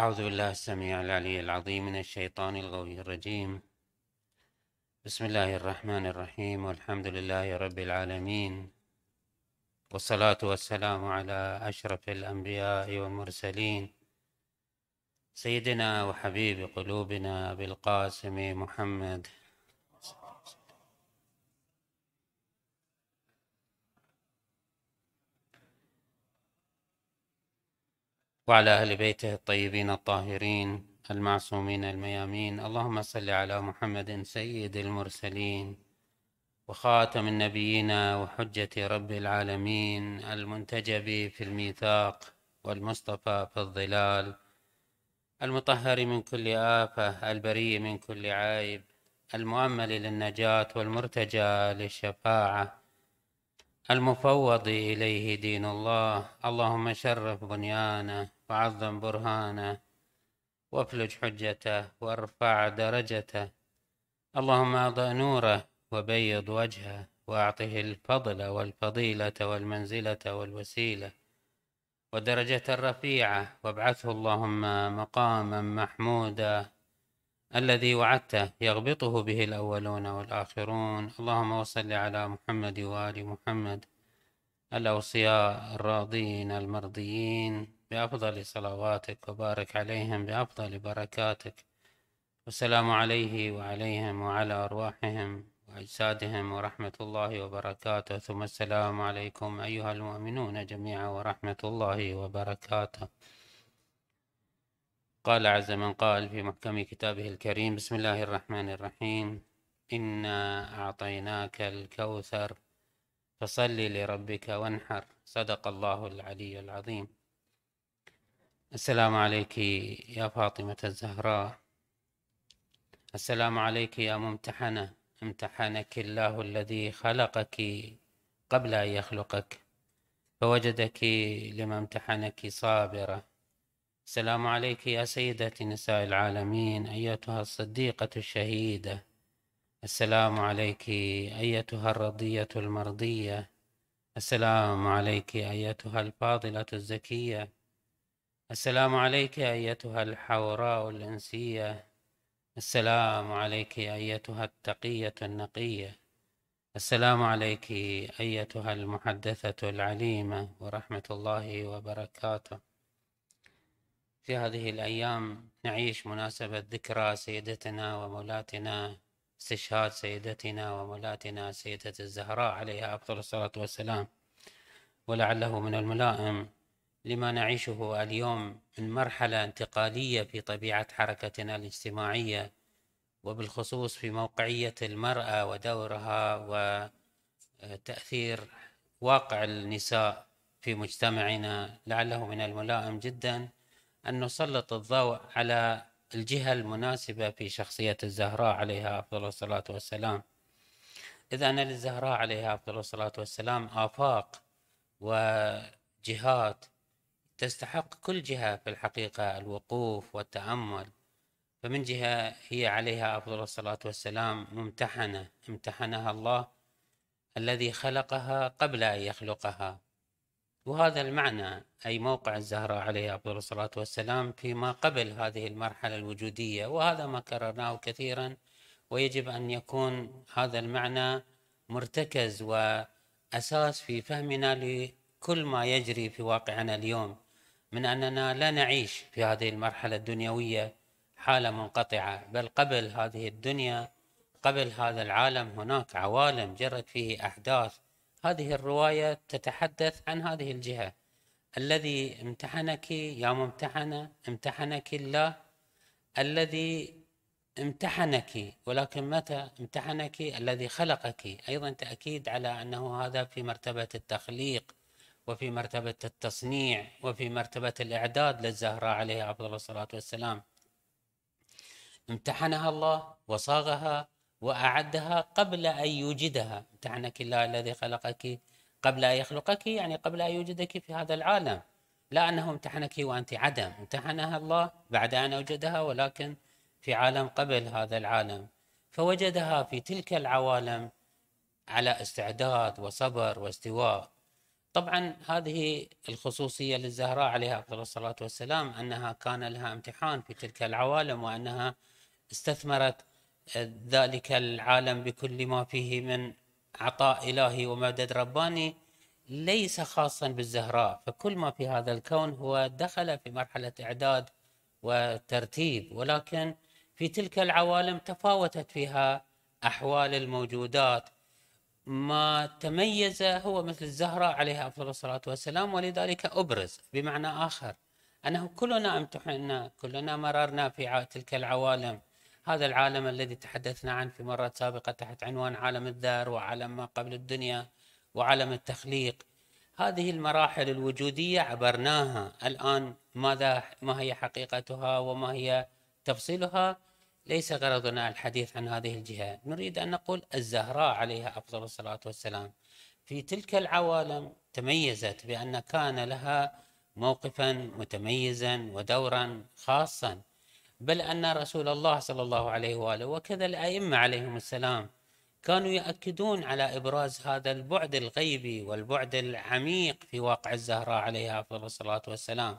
أعوذ بالله السميع العلي العظيم من الشيطان الغوي الرجيم. بسم الله الرحمن الرحيم والحمد لله رب العالمين والصلاة والسلام على أشرف الأنبياء والمرسلين سيدنا وحبيب قلوبنا بالقاسم محمد وعلى أهل بيته الطيبين الطاهرين المعصومين الميامين. اللهم صل على محمد سيد المرسلين وخاتم النبيين وحجة رب العالمين المنتجب في الميثاق والمصطفى في الظلال المطهر من كل آفة البريء من كل عيب المؤمل للنجاة والمرتجى للشفاعة المفوض إليه دين الله. اللهم شرف بنيانه وعظم برهانه وافلج حجته وارفع درجته. اللهم أضأ نوره وبيض وجهه وأعطه الفضل والفضيلة والمنزلة والوسيلة ودرجة الرفيعة وابعثه اللهم مقاما محمودا. الذي وعدته يغبطه به الأولون والآخرون. اللهم وصل على محمد وآل محمد الأوصياء الراضين المرضيين. بأفضل صلواتك وبارك عليهم بأفضل بركاتك. والسلام عليه وعليهم وعلى أرواحهم وأجسادهم ورحمة الله وبركاته. ثم السلام عليكم أيها المؤمنون جميعا ورحمة الله وبركاته. قال عز من قال في محكم كتابه الكريم بسم الله الرحمن الرحيم. إنا أعطيناك الكوثر فصل لربك وانحر. صدق الله العلي العظيم. السلام عليك يا فاطمة الزهراء. السلام عليك يا ممتحنة. امتحنك الله الذي خلقك قبل أن يخلقك فوجدك لما امتحنك صابرة السلام عليك يا سيدة نساء العالمين أيتها الصديقة الشهيدة. السلام عليك أيتها الرضية المرضية. السلام عليك أيتها الفاضلة الزكية. السلام عليك أيتها الحوراء الأنسية. السلام عليك أيتها التقية النقية. السلام عليك أيتها المحدثة العليمة ورحمة الله وبركاته. في هذه الأيام نعيش مناسبة ذكرى سيدتنا ومولاتنا استشهاد سيدتنا ومولاتنا سيدة الزهراء عليها أفضل الصلاة والسلام. ولعله من الملائم لما نعيشه اليوم من مرحلة انتقالية في طبيعة حركتنا الاجتماعية وبالخصوص في موقعية المرأة ودورها وتأثير واقع النساء في مجتمعنا لعله من الملائم جدا أن نسلط الضوء على الجهة المناسبة في شخصية الزهراء عليها أفضل الصلاة والسلام. إذ أن للزهراء عليها أفضل الصلاة والسلام آفاق وجهات تستحق كل جهة في الحقيقة الوقوف والتأمل. فمن جهة هي عليها أفضل الصلاة والسلام ممتحنة امتحنها الله الذي خلقها قبل أن يخلقها. وهذا المعنى أي موقع الزهراء عليها أفضل الصلاة والسلام فيما قبل هذه المرحلة الوجودية. وهذا ما كررناه كثيرا ويجب أن يكون هذا المعنى مرتكز وأساس في فهمنا لكل ما يجري في واقعنا اليوم. من أننا لا نعيش في هذه المرحلة الدنيوية حالة منقطعة بل قبل هذه الدنيا قبل هذا العالم هناك عوالم جرت فيه أحداث. هذه الرواية تتحدث عن هذه الجهة. الذي امتحنك يا ممتحنة امتحنك الله. الذي امتحنك ولكن متى امتحنك؟ الذي خلقك. أيضا تأكيد على أنه هذا في مرتبة التخليق. وفي مرتبة التصنيع وفي مرتبة الإعداد للزهراء عليها أفضل الصلاة والسلام. امتحنها الله وصاغها وأعدها قبل أن يوجدها. امتحنك الله الذي خلقك قبل أن يخلقك يعني قبل أن يوجدك في هذا العالم. لا أنه امتحنك وأنت عدم. امتحنها الله بعد أن أوجدها ولكن في عالم قبل هذا العالم. فوجدها في تلك العوالم على استعداد وصبر واستواء. طبعا هذه الخصوصية للزهراء عليها أفضل الصلاة والسلام أنها كان لها امتحان في تلك العوالم وأنها استثمرت ذلك العالم بكل ما فيه من عطاء إلهي ومدد رباني ليس خاصا بالزهراء. فكل ما في هذا الكون هو دخل في مرحلة إعداد وترتيب ولكن في تلك العوالم تفاوتت فيها أحوال الموجودات. ما تميز هو مثل الزهراء عليها أفضل الصلاة والسلام ولذلك أبرز بمعنى آخر أنه كلنا امتحنا كلنا مررنا في تلك العوالم. هذا العالم الذي تحدثنا عنه في مرات سابقة تحت عنوان عالم الذر وعالم ما قبل الدنيا وعالم التخليق. هذه المراحل الوجودية عبرناها. الآن ماذا ما هي حقيقتها وما هي تفصيلها؟ ليس غرضنا الحديث عن هذه الجهة. نريد أن نقول الزهراء عليها أفضل الصلاة والسلام. في تلك العوالم تميزت بأن كان لها موقفا متميزا ودورا خاصا. بل أن رسول الله صلى الله عليه وآله وكذا الأئمة عليهم السلام كانوا يأكدون على إبراز هذا البعد الغيبي والبعد العميق في واقع الزهراء عليها أفضل الصلاة والسلام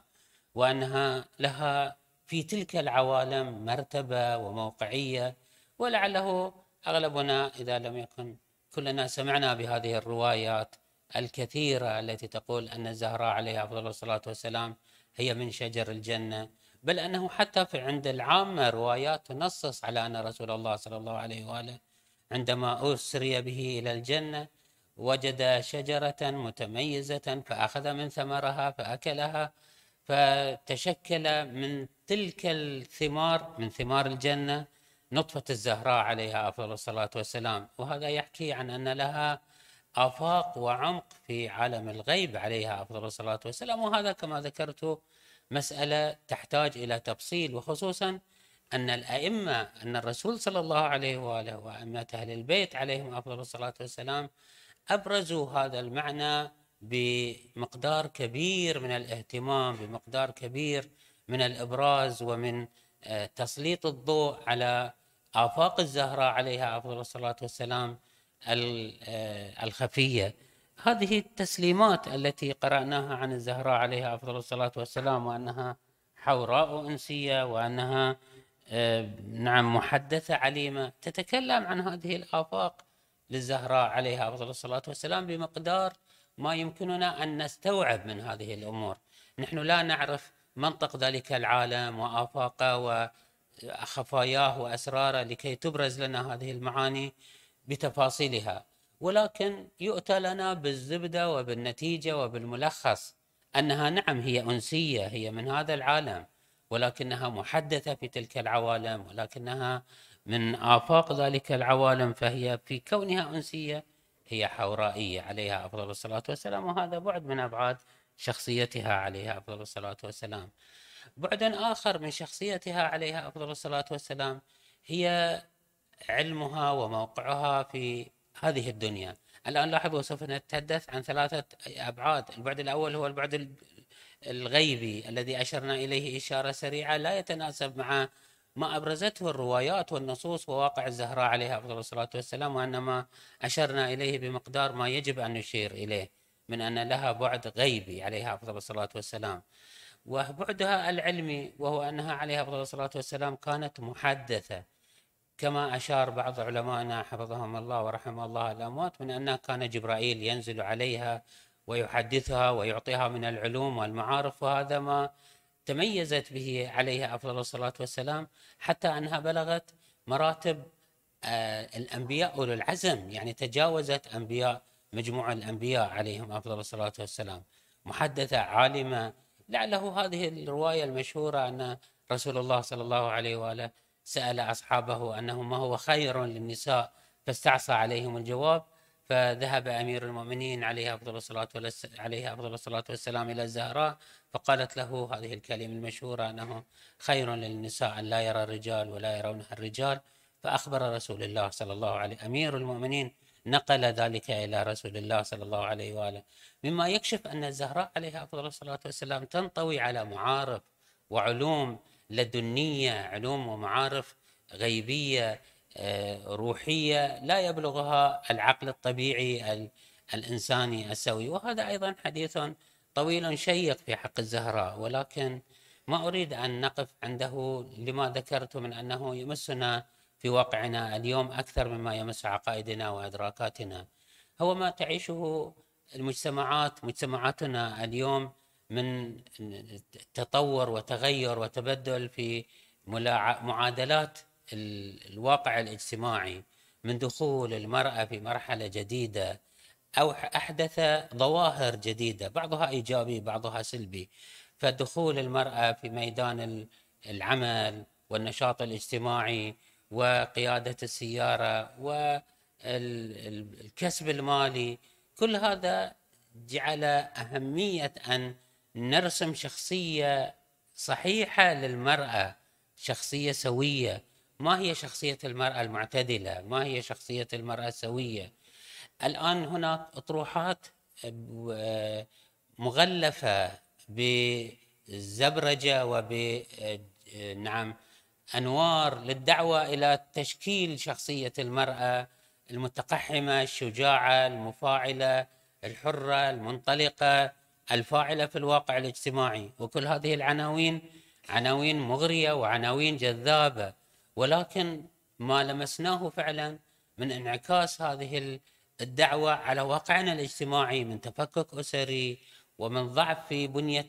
وأنها لها في تلك العوالم مرتبة وموقعية ولعله أغلبنا إذا لم يكن كلنا سمعنا بهذه الروايات الكثيرة التي تقول أن الزهراء عليها أفضل الصلاة والسلام هي من شجر الجنة. بل أنه حتى في عند العامة روايات تنصص على أن رسول الله صلى الله عليه وآله عندما أسري به إلى الجنة وجد شجرة متميزة فأخذ من ثمرها فأكلها فتشكل من تلك الثمار من ثمار الجنة نطفة الزهراء عليها أفضل الصلاة والسلام. وهذا يحكي عن أن لها آفاق وعمق في عالم الغيب عليها أفضل الصلاة والسلام. وهذا كما ذكرت مسألة تحتاج إلى تفصيل وخصوصا أن الأئمة أن الرسول صلى الله عليه وآله وأئمة أهل البيت عليهم أفضل الصلاة والسلام أبرزوا هذا المعنى بمقدار كبير من الاهتمام بمقدار كبير من الإبراز ومن آه، تسليط الضوء على آفاق الزهراء عليها أفضل الصلاة والسلام آه، الخفية. هذه التسليمات التي قرأناها عن الزهراء عليها أفضل الصلاة والسلام وأنها حوراء أنسية وأنها آه، نعم محدثة عليمة تتكلم عن هذه الآفاق للزهراء عليها أفضل الصلاة والسلام بمقدار ما يمكننا أن نستوعب من هذه الأمور. نحن لا نعرف منطق ذلك العالم وآفاقه وخفاياه وأسراره لكي تبرز لنا هذه المعاني بتفاصيلها. ولكن يؤتى لنا بالزبدة وبالنتيجة وبالملخص أنها نعم هي أنسية هي من هذا العالم ولكنها محدثة في تلك العوالم ولكنها من آفاق ذلك العوالم فهي في كونها أنسية هي حورائية عليها أفضل الصلاة والسلام. وهذا بعد من أبعاد شخصيتها عليها أفضل الصلاة والسلام. بعد آخر من شخصيتها عليها أفضل الصلاة والسلام هي علمها وموقعها في هذه الدنيا. الآن لاحظوا سوف نتحدث عن ثلاثة أبعاد. البعد الأول هو البعد الغيبي الذي أشرنا إليه إشارة سريعة لا يتناسب مع ما أبرزته الروايات والنصوص وواقع الزهراء عليها أفضل الصلاة والسلام وأنما أشرنا إليه بمقدار ما يجب أن نشير إليه. من أن لها بعد غيبي عليها أفضل الصلاة والسلام. وبعدها العلمي وهو أنها عليها أفضل الصلاة والسلام كانت محدثة. كما أشار بعض علمائنا حفظهم الله ورحمه الله الأموات من أنها كان جبرائيل ينزل عليها ويحدثها ويعطيها من العلوم والمعارف وهذا ما تميزت به عليها أفضل الصلاة والسلام حتى أنها بلغت مراتب آه، الأنبياء أولو العزم. يعني تجاوزت أنبياء مجموع الأنبياء عليهم أفضل الصلاة والسلام. محدثة عالمة. لعله هذه الرواية المشهورة أن رسول الله صلى الله عليه وآله سأل أصحابه أنه ما هو خير للنساء فاستعصى عليهم الجواب فذهب أمير المؤمنين عليه أفضل الصلاة عليه أفضل الصلاة والسلام إلى الزهراء فقالت له هذه الكلمة المشهورة أنه خير للنساء أن لا يرى الرجال ولا يرونها الرجال. فأخبر رسول الله صلى الله عليه أمير المؤمنين نقل ذلك إلى رسول الله صلى الله عليه وآله. مما يكشف أن الزهراء عليها أفضل الصلاة والسلام تنطوي على معارف وعلوم لدنية علوم ومعارف غيبية آه، روحية لا يبلغها العقل الطبيعي الإنساني السوي. وهذا أيضا حديث طويل شيق في حق الزهراء. ولكن ما أريد أن نقف عنده لما ذكرت من أنه يمسنا في واقعنا اليوم أكثر مما يمس عقائدنا وإدراكاتنا. هو ما تعيشه المجتمعات مجتمعاتنا اليوم من تطور وتغير وتبدل في معادلات الواقع الاجتماعي. من دخول المرأة في مرحلة جديدة أو أحدث ظواهر جديدة بعضها إيجابي بعضها سلبي. فدخول المرأة في ميدان العمل والنشاط الاجتماعي وقيادة السيارة والكسب المالي كل هذا جعل أهمية أن نرسم شخصية صحيحة للمرأة شخصية سوية. ما هي شخصية المرأة المعتدلة؟ ما هي شخصية المرأة السوية؟ الآن هناك أطروحات مغلفة بزبرجة وب نعم أنوار للدعوة إلى تشكيل شخصية المرأة المتقحمة الشجاعة المفاعلة الحرة المنطلقة الفاعلة في الواقع الاجتماعي. وكل هذه العناوين عناوين مغرية وعناوين جذابة. ولكن ما لمسناه فعلا من انعكاس هذه الدعوة على واقعنا الاجتماعي من تفكك أسري ومن ضعف في بنية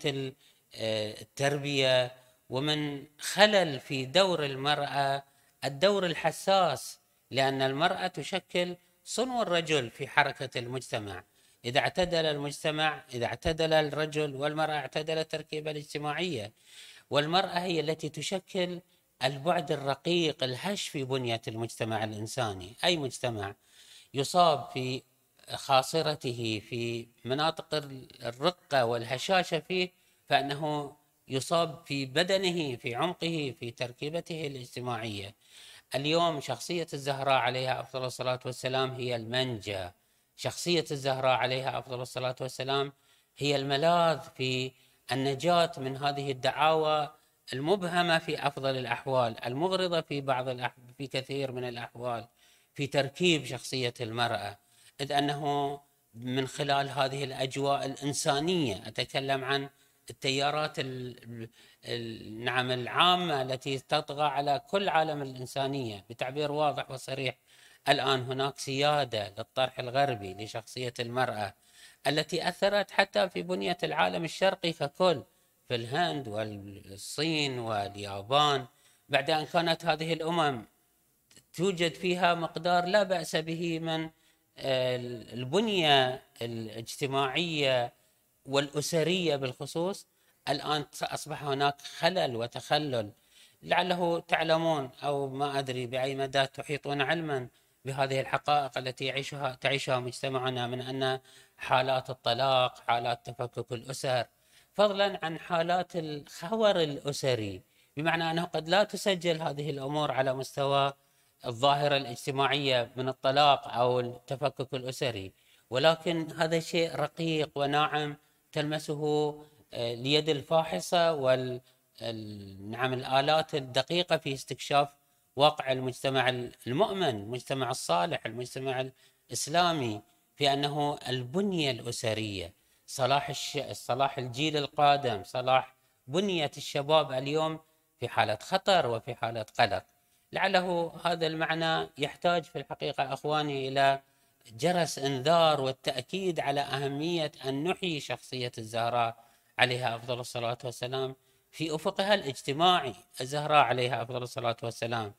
آه، التربية ومن خلل في دور المرأة الدور الحساس لأن المرأة تشكل صنو الرجل في حركة المجتمع. إذا اعتدل المجتمع إذا اعتدل الرجل والمرأة اعتدل التركيبة الاجتماعية. والمرأة هي التي تشكل البعد الرقيق الهش في بنية المجتمع الإنساني. أي مجتمع؟ يصاب في خاصرته في مناطق الرقة والهشاشة فيه فإنه يصاب في بدنه في عمقه في تركيبته الاجتماعية. اليوم شخصية الزهراء عليها أفضل الصلاة والسلام هي المنجى شخصية الزهراء عليها أفضل الصلاة والسلام هي الملاذ في النجاة من هذه الدعاوى المبهمة في أفضل الأحوال المغرضة في بعض الأح... في كثير من الأحوال في تركيب شخصية المرأة. إذ أنه من خلال هذه الأجواء الإنسانية أتكلم عن التيارات نعم العامة التي تطغى على كل عالم الإنسانية بتعبير واضح وصريح. الآن هناك سيادة للطرح الغربي لشخصية المرأة التي أثرت حتى في بنية العالم الشرقي ككل في الهند والصين واليابان. بعد أن كانت هذه الأمم توجد فيها مقدار لا بأس به من آه، البنية الاجتماعية والأسرية بالخصوص الآن أصبح هناك خلل وتخلل. لعله تعلمون أو ما أدري بأي مدى تحيطون علما بهذه الحقائق التي يعيشها تعيشها مجتمعنا من أن حالات الطلاق حالات تفكك الأسر. فضلا عن حالات الخور الأسري بمعنى أنه قد لا تسجل هذه الأمور على مستوى الظاهرة الاجتماعية من الطلاق أو التفكك الأسري. ولكن هذا شيء رقيق وناعم تلمسه آه، اليد الفاحصة وال نعم الآلات الدقيقة في استكشاف واقع المجتمع المؤمن المجتمع الصالح المجتمع الإسلامي في أنه البنية الأسرية صلاح الش... صلاح الجيل القادم صلاح بنية الشباب اليوم في حالة خطر وفي حالة قلق. لعله هذا المعنى يحتاج في الحقيقة أخواني إلى جرس انذار والتأكيد على أهمية أن نحيي شخصية الزهراء عليها أفضل الصلاة والسلام في أفقها الاجتماعي الزهراء عليها أفضل الصلاة والسلام.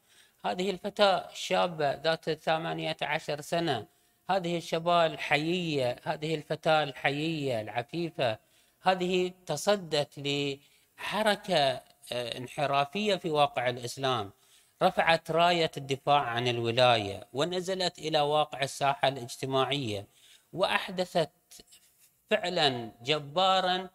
هذه الفتاة الشابة ذات الثمانية عشر سنة. هذه الشباب الحيية هذه الفتاة الحيية العفيفة. هذه تصدت لحركة آه، انحرافية في واقع الإسلام. رفعت راية الدفاع عن الولاية ونزلت إلى واقع الساحة الاجتماعية وأحدثت فعلا جبارا.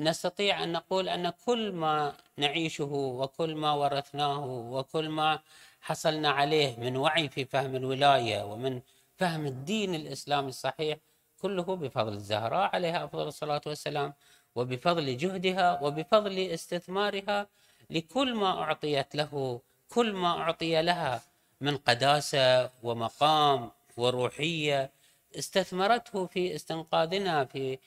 نستطيع أن نقول أن كل ما نعيشه وكل ما ورثناه وكل ما حصلنا عليه من وعي في فهم الولاية ومن فهم الدين الإسلامي الصحيح كله بفضل الزهراء عليها أفضل الصلاة والسلام وبفضل جهدها وبفضل استثمارها لكل ما أعطيت له كل ما أعطي لها من قداسة ومقام وروحية استثمرته في استنقاذنا في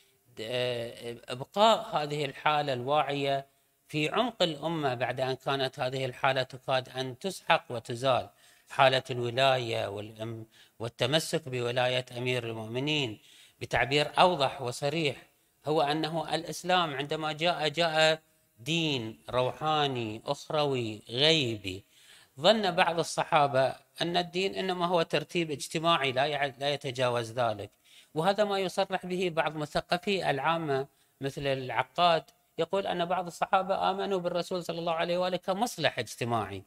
آه، إبقاء هذه الحالة الواعية في عمق الأمة بعد أن كانت هذه الحالة تكاد أن تسحق وتزال. حالة الولاية والتمسك بولاية أمير المؤمنين بتعبير أوضح وصريح هو أنه الإسلام عندما جاء جاء دين روحاني أخروي غيبي ظن بعض الصحابة أن الدين إنما هو ترتيب اجتماعي لا لا يتجاوز ذلك. وهذا ما يصرح به بعض مثقفي العامة مثل العقاد يقول أن بعض الصحابة آمنوا بالرسول صلى الله عليه وآله كمصلح اجتماعي.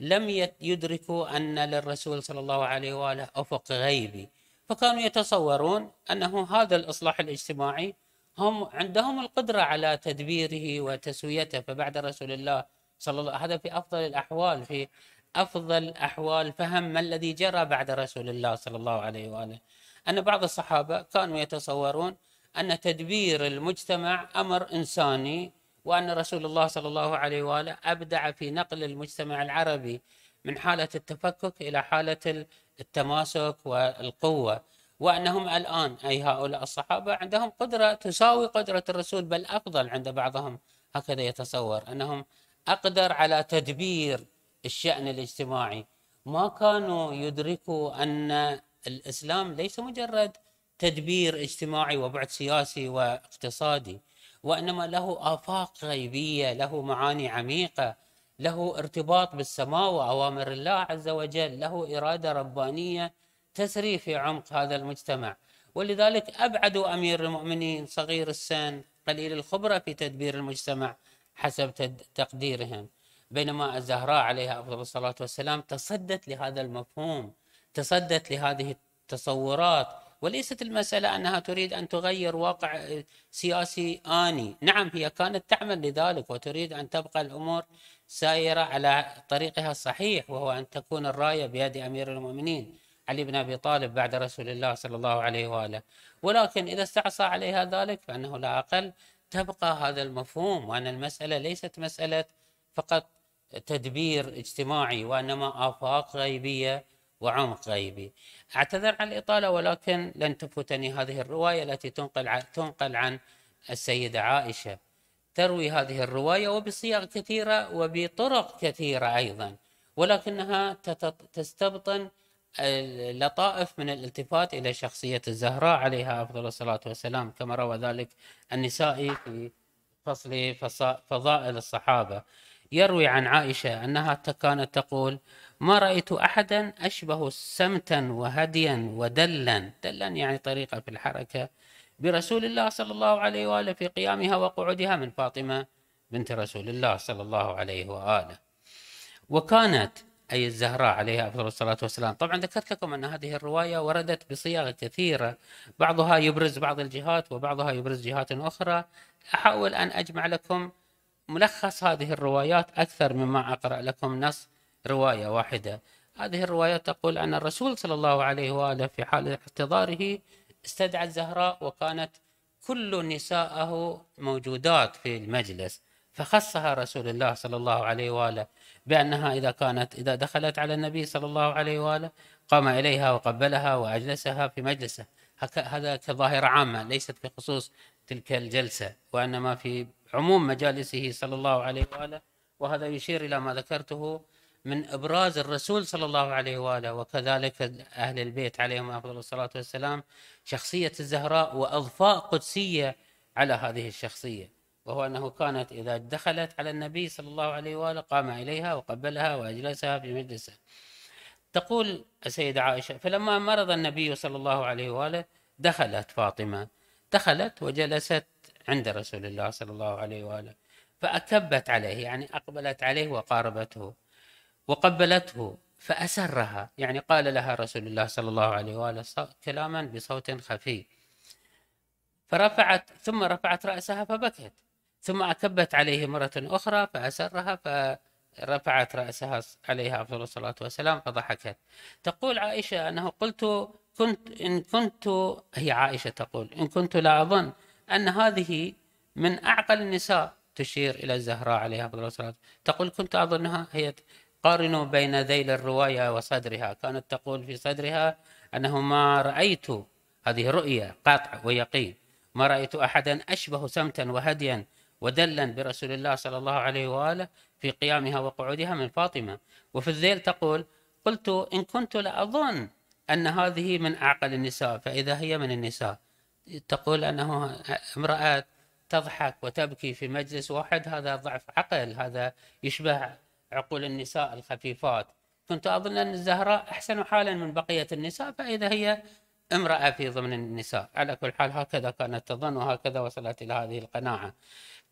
لم يدركوا أن للرسول صلى الله عليه وآله أفق غيبي. فكانوا يتصورون أنه هذا الإصلاح الاجتماعي هم عندهم القدرة على تدبيره وتسويته. فبعد رسول الله صلى الله هذا في أفضل الأحوال في أفضل أحوال فهم ما الذي جرى بعد رسول الله صلى الله عليه وآله. أن بعض الصحابة كانوا يتصورون أن تدبير المجتمع أمر إنساني وأن رسول الله صلى الله عليه وآله أبدع في نقل المجتمع العربي من حالة التفكك إلى حالة التماسك والقوة. وأنهم الآن أي هؤلاء الصحابة عندهم قدرة تساوي قدرة الرسول بل أفضل عند بعضهم. هكذا يتصور أنهم أقدر على تدبير الشأن الاجتماعي. ما كانوا يدركوا أن الإسلام ليس مجرد تدبير اجتماعي وبعد سياسي واقتصادي وإنما له آفاق غيبية له معاني عميقة له ارتباط بالسماء وأوامر الله عز وجل له إرادة ربانية تسري في عمق هذا المجتمع. ولذلك ابعدوا أمير المؤمنين صغير السن قليل الخبرة في تدبير المجتمع. حسب تقديرهم. بينما الزهراء عليها أفضل الصلاة والسلام تصدت لهذا المفهوم تصدت لهذه التصورات. وليست المسألة أنها تريد أن تغير واقع سياسي آني. نعم هي كانت تعمل لذلك وتريد أن تبقى الأمور سائرة على طريقها الصحيح وهو أن تكون الراية بيد أمير المؤمنين علي بن أبي طالب بعد رسول الله صلى الله عليه وآله. ولكن إذا استعصى عليها ذلك فأنه لا أقل تبقى هذا المفهوم وأن المسألة ليست مسألة فقط تدبير اجتماعي وإنما آفاق غيبية وعمق غيبي. أعتذر عن الإطالة ولكن لن تفوتني هذه الرواية التي تنقل تنقل عن السيدة عائشة. تروي هذه الرواية وبصيغ كثيرة وبطرق كثيرة أيضا ولكنها تستبطن لطائف من الالتفات إلى شخصية الزهراء عليها أفضل الصلاة والسلام كما روى ذلك النسائي في فصل فضائل الصحابة. يروي عن عائشة أنها كانت تقول ما رأيت أحدا أشبه سمتا وهديا ودلا. دلا يعني طريقة في الحركة. برسول الله صلى الله عليه وآله في قيامها وقعودها من فاطمة بنت رسول الله صلى الله عليه وآله. وكانت أي الزهراء عليها أفضل الصلاة والسلام. طبعا ذكرت لكم أن هذه الرواية وردت بصيغ كثيرة. بعضها يبرز بعض الجهات وبعضها يبرز جهات أخرى. أحاول أن أجمع لكم ملخص هذه الروايات أكثر مما أقرأ لكم نص رواية واحدة. هذه الرواية تقول أن الرسول صلى الله عليه وآله في حال احتضاره استدعى الزهراء وكانت كل نساءه موجودات في المجلس. فخصها رسول الله صلى الله عليه وآله بأنها إذا كانت إذا دخلت على النبي صلى الله عليه وآله قام إليها وقبلها وأجلسها في مجلسه. هذا كظاهره عامة ليست في خصوص تلك الجلسة وإنما في عموم مجالسه صلى الله عليه وآله. وهذا يشير إلى ما ذكرته من إبراز الرسول صلى الله عليه وآله. وكذلك أهل البيت عليهم أفضل الصلاة والسلام شخصية الزهراء وأضفاء قدسية على هذه الشخصية. وهو أنه كانت إذا دخلت على النبي صلى الله عليه وآله قام إليها وقبلها وأجلسها في مجلسه. تقول السيدة عائشة فلما مرض النبي صلى الله عليه وآله دخلت فاطمة. دخلت وجلست عند رسول الله صلى الله عليه وآله فأكبت عليه يعني أقبلت عليه وقاربته وقبلته فأسرها. يعني قال لها رسول الله صلى الله عليه وآله كلاما بصوت خفي. فرفعت ثم رفعت رأسها فبكت. ثم أكبت عليه مرة أخرى فأسرها فرفعت رأسها عليها أفضل الصلاة والسلام فضحكت. تقول عائشة أنه قلت كنت إن كنت هي عائشة تقول إن كنت لا أظن أن هذه من أعقل النساء تشير إلى الزهراء عليها أفضل الصلاة. تقول كنت أظنها هي قارنوا بين ذيل الرواية وصدرها. كانت تقول في صدرها أنه ما رأيت هذه رؤية قاطع ويقين ما رأيت أحدا أشبه سمتا وهديا ودلا برسول الله صلى الله عليه وآله في قيامها وقعودها من فاطمة. وفي الذيل تقول قلت إن كنت لأظن أن هذه من أعقل النساء فإذا هي من النساء. تقول أنه امرأة تضحك وتبكي في مجلس واحد هذا ضعف عقل هذا يشبه عقول النساء الخفيفات. كنت أظن أن الزهراء أحسن حالا من بقية النساء فإذا هي امرأة في ضمن النساء. على كل حال هكذا كانت تظن وهكذا وصلت إلى هذه القناعة.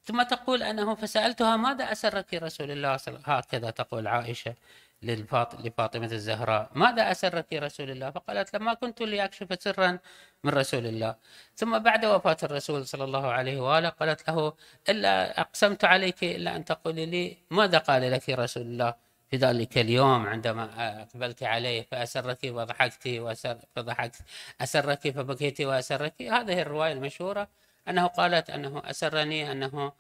ثم تقول أنه فسألتها ماذا أسرك رسول الله؟ صلى الله هكذا تقول عائشة لفاطمة الزهراء. ماذا أسرك رسول الله؟ فقالت لما كنت لأكشف سرا من رسول الله. ثم بعد وفاة الرسول صلى الله عليه وآله قالت له إلا أقسمت عليك إلا أن تقولي لي ماذا قال لك رسول الله؟ في ذلك اليوم عندما أقبلت عليه فأسرك وضحكت فضحكت. أسرك فبكيت وأسرك. هذه الرواية المشهورة أنه قالت أنه أسرني أنه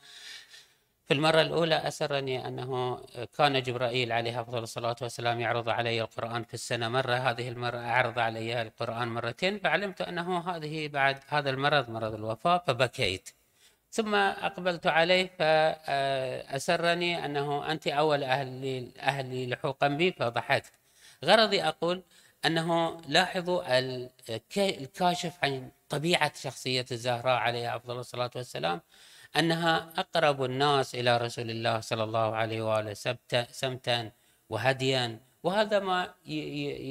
في المرة الأولى أسرني أنه كان جبرائيل عليه أفضل الصلاة والسلام يعرض علي القرآن في السنة مرة هذه المرة أعرض علي القرآن مرتين فعلمت أنه هذه بعد هذا المرض مرض الوفاة فبكيت. ثم أقبلت عليه فأسرني أنه أنت أول أهلي, أهلي لحوقا بي فضحكت. غرضي أقول أنه لاحظوا الكاشف عن طبيعة شخصية الزهراء عليها أفضل الصلاة والسلام أنها أقرب الناس إلى رسول الله صلى الله عليه وآله سمتا وهديا وهذا ما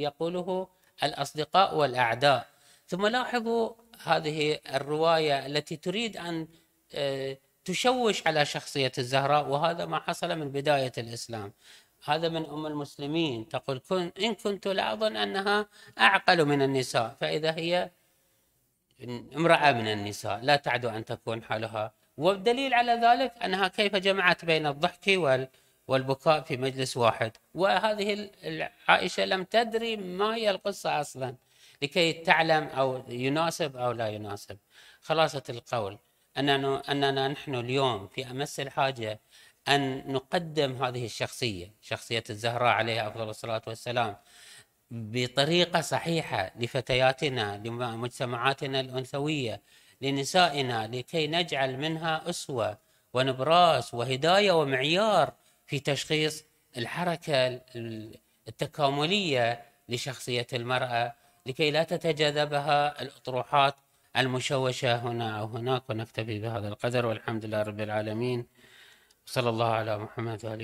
يقوله الأصدقاء والأعداء. ثم لاحظوا هذه الرواية التي تريد أن آه، تشوش على شخصية الزهراء وهذا ما حصل من بداية الإسلام. هذا من أم المسلمين. تقول كن إن كنت لأظن أنها أعقل من النساء فإذا هي امرأة من النساء لا تعد أن تكون حالها. والدليل على ذلك أنها كيف جمعت بين الضحك والبكاء في مجلس واحد. وهذه عائشة لم تدري ما هي القصة أصلا لكي تعلم أو يناسب أو لا يناسب. خلاصة القول أننا, أننا نحن اليوم في أمس الحاجة أن نقدم هذه الشخصية شخصية الزهراء عليها أفضل الصلاة والسلام بطريقة صحيحة لفتياتنا لمجتمعاتنا الأنثوية لنسائنا لكي نجعل منها أسوة ونبراس وهداية ومعيار في تشخيص الحركة التكاملية لشخصية المرأة لكي لا تتجاذبها الأطروحات المشوشة هنا أو هناك ونكتفي بهذا القدر والحمد لله رب العالمين. صلى الله على محمد وآله